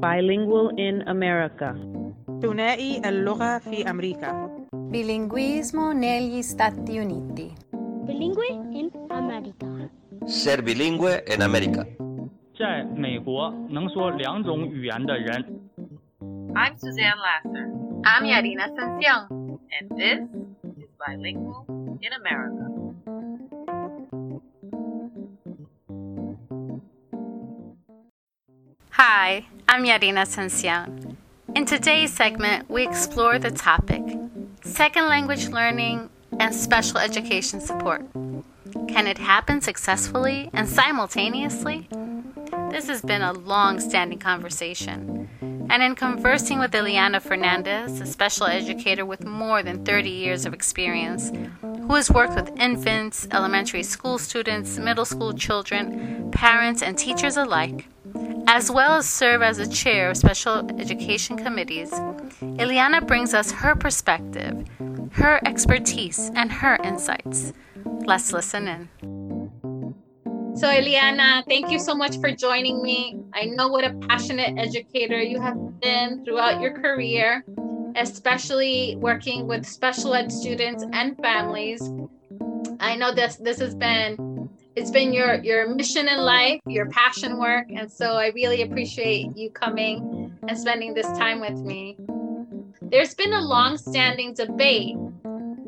Bilingual in America. ثنائي اللغة في أمريكا Bilinguismo negli Stati Uniti. Bilingue in America. Ser bilingüe en América. 在美国能说两种语言的人。 I'm Suzanne Lasser. I'm Yarina Sanción. And this is Bilingual in America. Hi, I'm Yarina Sensian. In today's segment, we explore the topic second language learning and special education support. Can it happen successfully and simultaneously? This has been a long standing conversation. And in conversing with Eliana Fernandez, a special educator with more than 30 years of experience, who has worked with infants, elementary school students, middle school children, parents, and teachers alike, as well as serve as a chair of special education committees, Eliana brings us her perspective, her expertise, and her insights. Let's listen in. So, Eliana, thank you so much for joining me. I know what a passionate educator you have been throughout your career, especially working with special ed students and families. I know this this has been it's been your your mission in life, your passion work, and so I really appreciate you coming and spending this time with me. There's been a long-standing debate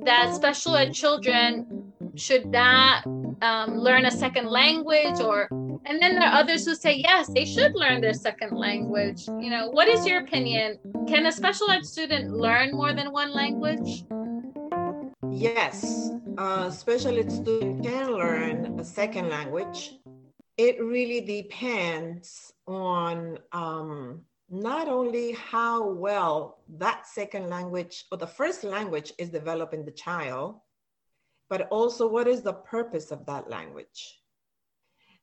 that special ed children should not um, learn a second language or and then there are others who say yes they should learn their second language. You know what is your opinion? Can a special ed student learn more than one language Yes, a special ed student can learn a second language. It really depends on um, not only how well that second language or the first language is developing the child, but also what is the purpose of that language.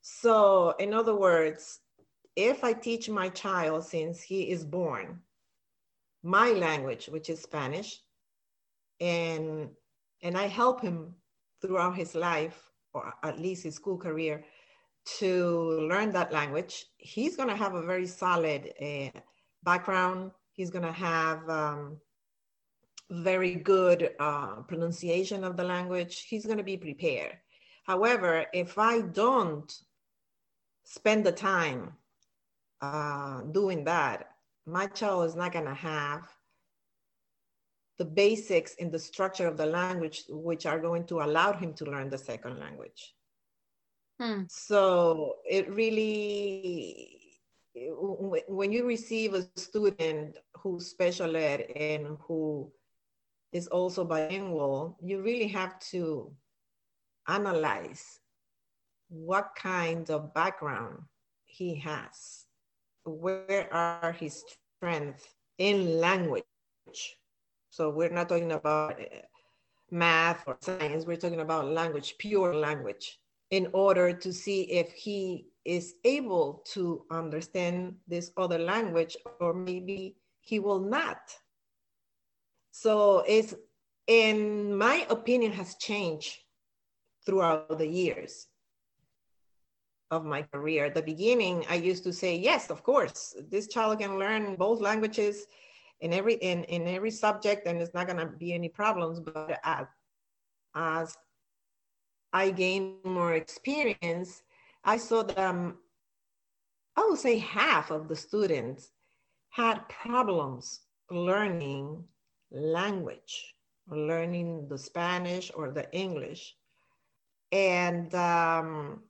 So, in other words, if I teach my child since he is born my language, which is Spanish, and and I help him throughout his life, or at least his school career, to learn that language. He's going to have a very solid uh, background. He's going to have um, very good uh, pronunciation of the language. He's going to be prepared. However, if I don't spend the time uh, doing that, my child is not going to have the basics in the structure of the language, which are going to allow him to learn the second language. Hmm. So it really, when you receive a student who's special ed and who is also bilingual, you really have to analyze what kind of background he has. Where are his strengths in language? So we're not talking about uh, math or science, we're talking about language, pure language, in order to see if he is able to understand this other language or maybe he will not. So it's, in my opinion, has changed throughout the years of my career. At the beginning, I used to say, yes, of course, this child can learn both languages in every in, in every subject and it's not going to be any problems but as, as i gained more experience i saw that um, i would say half of the students had problems learning language learning the spanish or the english and um,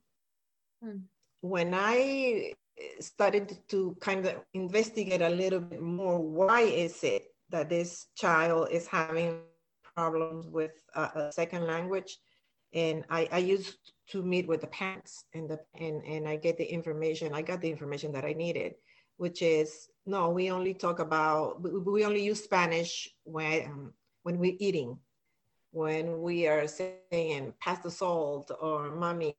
Hmm. when i started to kind of investigate a little bit more why is it that this child is having problems with a, a second language. And I, I, used to meet with the parents and the and, and i get the information i got the information that i needed which is no we only talk about we, we only use spanish when um, when we're eating when we are saying pass the salt or mommy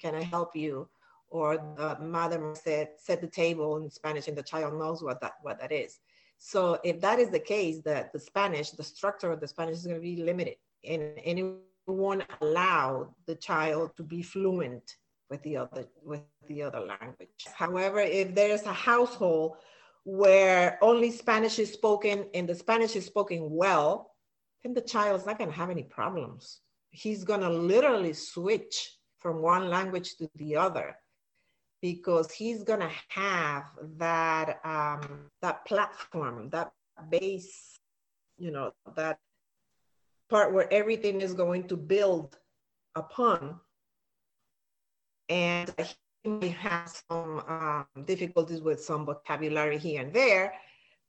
can i help you or the mother said set the table in Spanish and the child knows what that what that is. So if that is the case, that the Spanish, the structure of the Spanish is going to be limited and, and it won't allow the child to be fluent with the other with the other language. However, if there's a household where only Spanish is spoken and the Spanish is spoken well, then the child is not going to have any problems. He's going to literally switch from one language to the other because he's to have that um, that platform, that base, you know, that part where everything is going to build upon. And he may have some um, difficulties with some vocabulary here and there,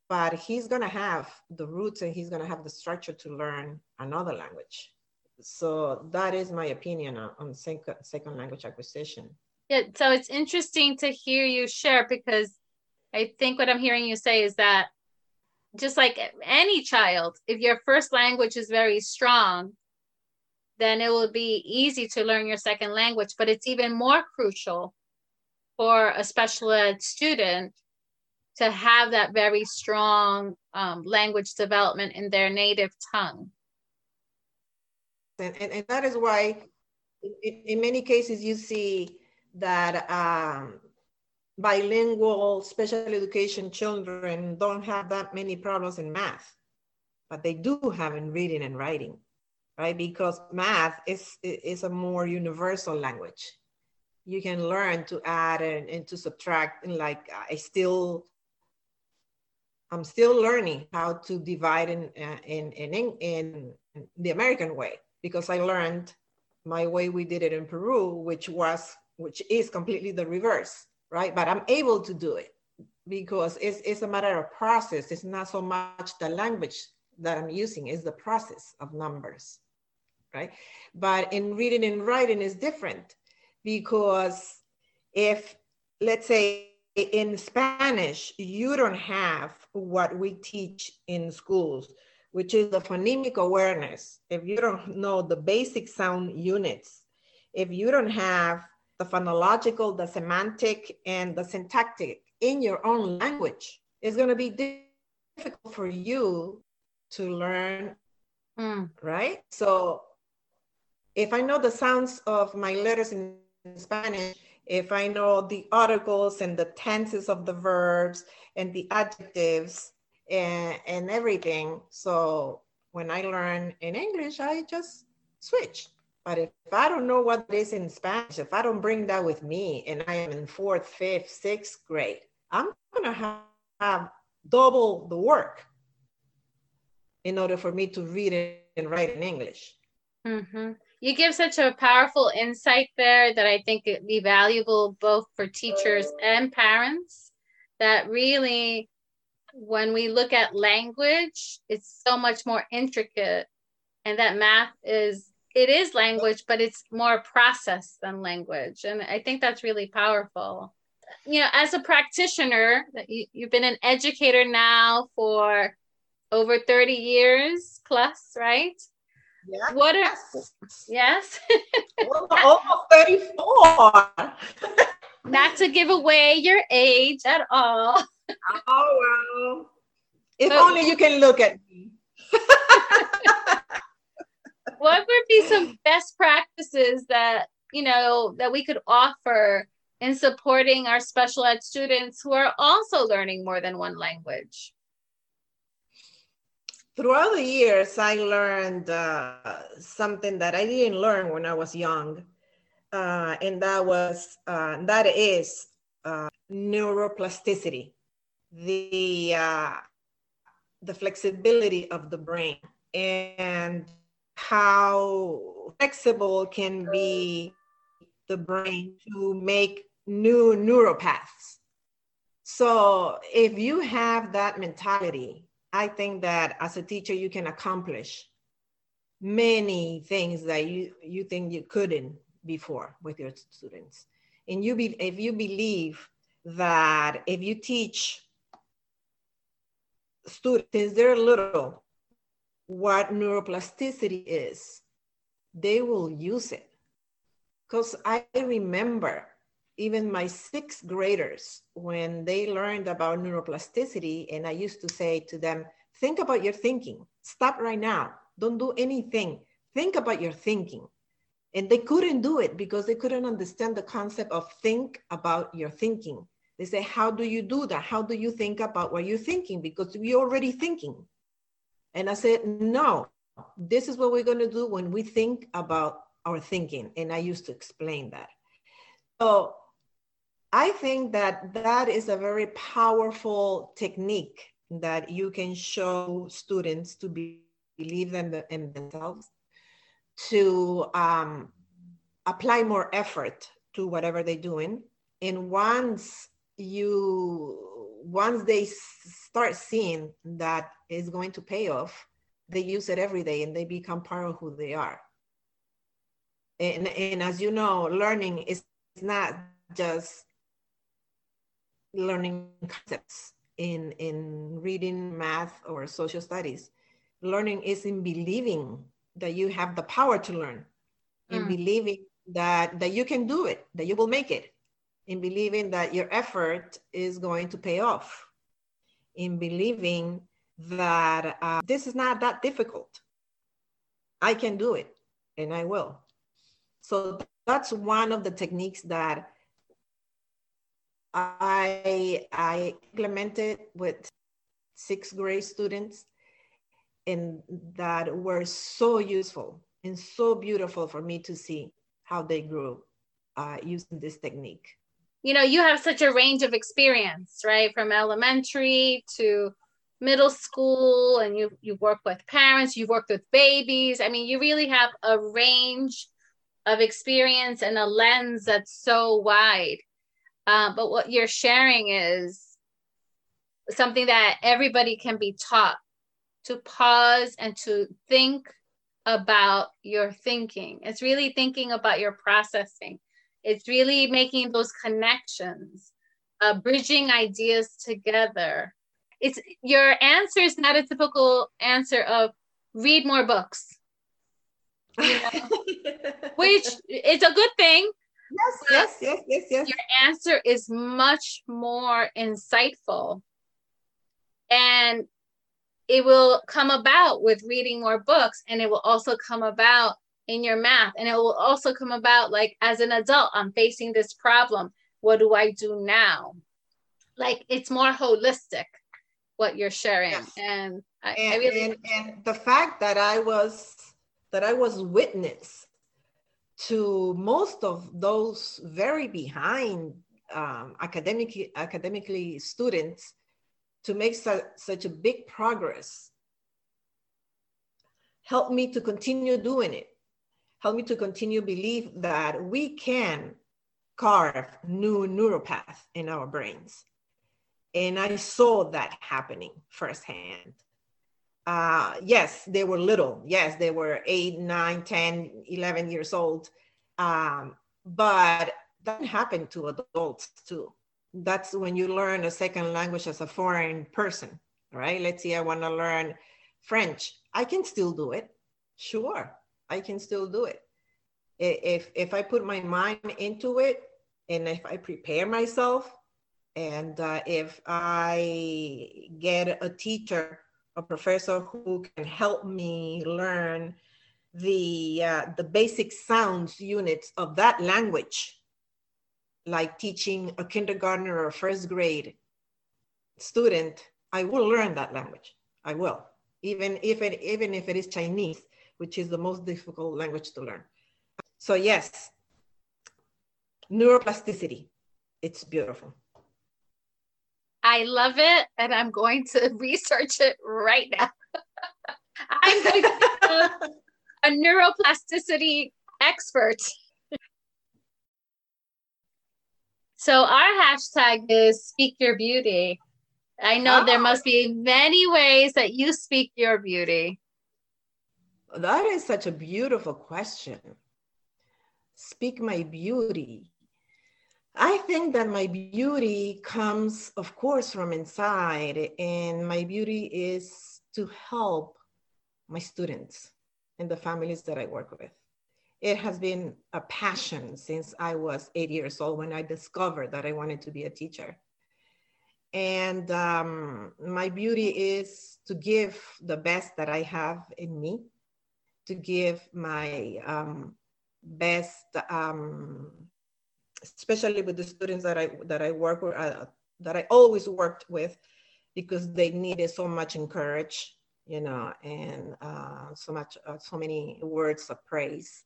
but he's to have the roots and he's to have the structure to learn another language. So that is my opinion on, on second, second language acquisition. Yeah, so it's interesting to hear you share because I think what I'm hearing you say is that just like any child, if your first language is very strong, then it will be easy to learn your second language. But it's even more crucial for a special ed student to have that very strong um, language development in their native tongue. And, and, and that is why, in, in many cases, you see that um, bilingual special education children don't have that many problems in math, but they do have in reading and writing, right? Because math is, is a more universal language. You can learn to add and, and to subtract, and like I still, I'm still learning how to divide in, uh, in, in, in the American way because I learned my way we did it in Peru, which was, which is completely the reverse right? But I'm able to do it because it's, it's a matter of process. It's not so much the language that I'm using, it's the process of numbers, right? But in reading and writing is different because if, let's say, in Spanish, you don't have what we teach in schools, which is the phonemic awareness. If you don't know the basic sound units, if you don't have the phonological, the semantic, and the syntactic in your own language, it's going to be difficult for you to learn, mm. right? So if I know the sounds of my letters in Spanish, if I know the articles and the tenses of the verbs and the adjectives and, and everything, so when I learn in English, I just switch. But if I don't know what it is in Spanish, if I don't bring that with me and I am in fourth, fifth, sixth grade, I'm going to have, have double the work in order for me to read and write in English. Mm-hmm. You give such a powerful insight there that I think it'd be valuable both for teachers and parents. That really, when we look at language, it's so much more intricate, and that math is it is language, but it's more process than language. And I think that's really powerful. You know, as a practitioner, you, you've been an educator now for over 30 years plus, right? Yeah. What are yes? well, almost 34. Not to give away your age at all. Oh well. If only you can look at me what would be some best practices that you know that we could offer in supporting our special ed students who are also learning more than one language? Throughout the years, I learned uh, something that I didn't learn when I was young, uh, and that was uh, that is uh, neuroplasticity, the uh, the flexibility of the brain, and how flexible can be the brain to make new neural paths. So if you have that mentality, I think that as a teacher, you can accomplish many things that you, you think you couldn't before with your students. And you be, if you believe that if you teach students, they're little, what neuroplasticity is, they will use it. Because I remember even my sixth graders, when they learned about neuroplasticity, and I used to say to them, think about your thinking. Stop right now. Don't do anything. Think about your thinking. And they couldn't do it because they couldn't understand the concept of think about your thinking. They say, How do you do that? How do you think about what you're thinking? Because you're already thinking. And I said, No, this is what we're going to do when we think about our thinking. And I used to explain that. So I think that that is a very powerful technique that you can show students to be, believe them in themselves, to um, apply more effort to whatever they're doing. And once you, once they start seeing that is going to pay off, they use it every day and they become part of who they are. And, and as you know, learning is not just learning concepts in, in reading, math, or social studies. Learning is in believing that you have the power to learn, in mm. believing that, that you can do it, that you will make it, in believing that your effort is going to pay off, in believing that uh, this is not that difficult. I can do it and I will. So that's one of the techniques that I, I implemented with sixth grade students and that were so useful and so beautiful for me to see how they grew uh, using this technique. You know, you have such a range of experience, right? From elementary to middle school and you you work with parents you've worked with babies. I mean you really have a range of experience and a lens that's so wide. Um, but what you're sharing is something that everybody can be taught to pause and to think about your thinking. It's really thinking about your processing it's really making those connections uh, bridging ideas together. It's your answer is not a typical answer of read more books. You know? which is a good thing yes yes yes yes yes. your answer is much more insightful. And it will come about with reading more books and it will also come about in your math. And it will also come about like as an adult i'm facing this problem. What do i do now? Like it's more holistic what you're sharing. Yes. and, I, and, I really and, and the fact that i was that i was witness to most of those very behind um, academic, academically students to make su- such a big progress helped me to continue doing it help me to continue believe that we can carve new neuropath in our brains and I saw that happening firsthand. Uh, yes, they were little. Yes, they were eight, nine, 10, 11 years old. Um, but that happened to adults too. That's when you learn a second language as a foreign person, right? Let's say I want to learn French. I can still do it. Sure, I can still do it. If, if I put my mind into it and if I prepare myself, and uh, if I get a teacher, a professor who can help me learn the, uh, the basic sounds units of that language, like teaching a kindergartner or first grade student, I will learn that language. I will, even if it, even if it is Chinese, which is the most difficult language to learn. So yes, neuroplasticity, it's beautiful. I love it, and I'm going to research it right now. I'm going to a neuroplasticity expert. so our hashtag is speak your beauty. I know oh. there ah. must be many ways that you speak your beauty. That is such a beautiful question. Speak my beauty. I think that my beauty comes, of course, from inside, and my beauty is to help my students and the families that I work with. It has been a passion since I was eight years old when I discovered that I wanted to be a teacher. And um, my beauty is to give the best that I have in me, to give my um, best, um, especially with the students that I that I work with, uh, that I always worked with, because they needed so much encourage, you know, and uh, so much, uh, so many words of praise.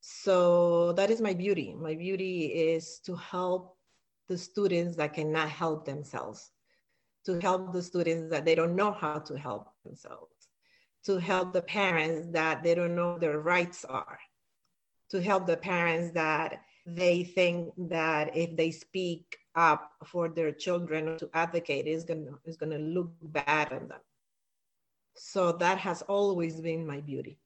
So that is my beauty. My beauty is to help the students that cannot help themselves, to help the students that they don't know how to help themselves, to help the parents that they don't know their rights are, to help the parents that they think that if they speak up for their children to advocate is going to is going to look bad on them. So that has always been my beauty.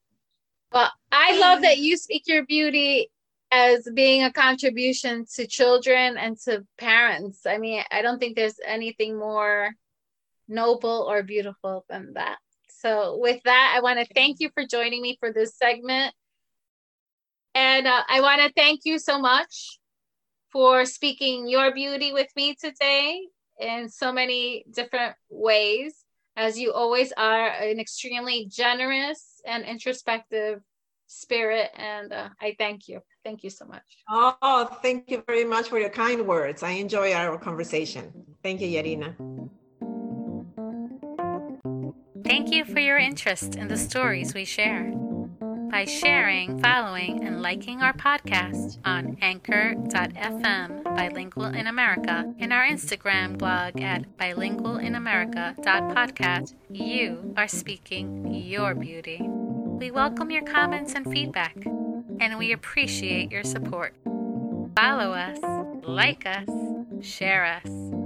Well i mm-hmm. love that you speak your beauty as being a contribution to children and to parents. I mean i don't think there's anything more noble or beautiful than that so with that i want to thank you for joining me for this segment and uh, I want to thank you so much for speaking your beauty with me today in so many different ways, as you always are an extremely generous and introspective spirit. And uh, I thank you. Thank you so much. Oh, thank you very much for your kind words. I enjoy our conversation. Thank you, Yarina. Thank you for your interest in the stories we share by sharing, following, and liking our podcast on anchor.fm bilingual in America and our Instagram blog at bilingualinamerica.podcast. You are speaking your beauty. We welcome your comments and feedback, and we appreciate your support. Follow us, like us, share us.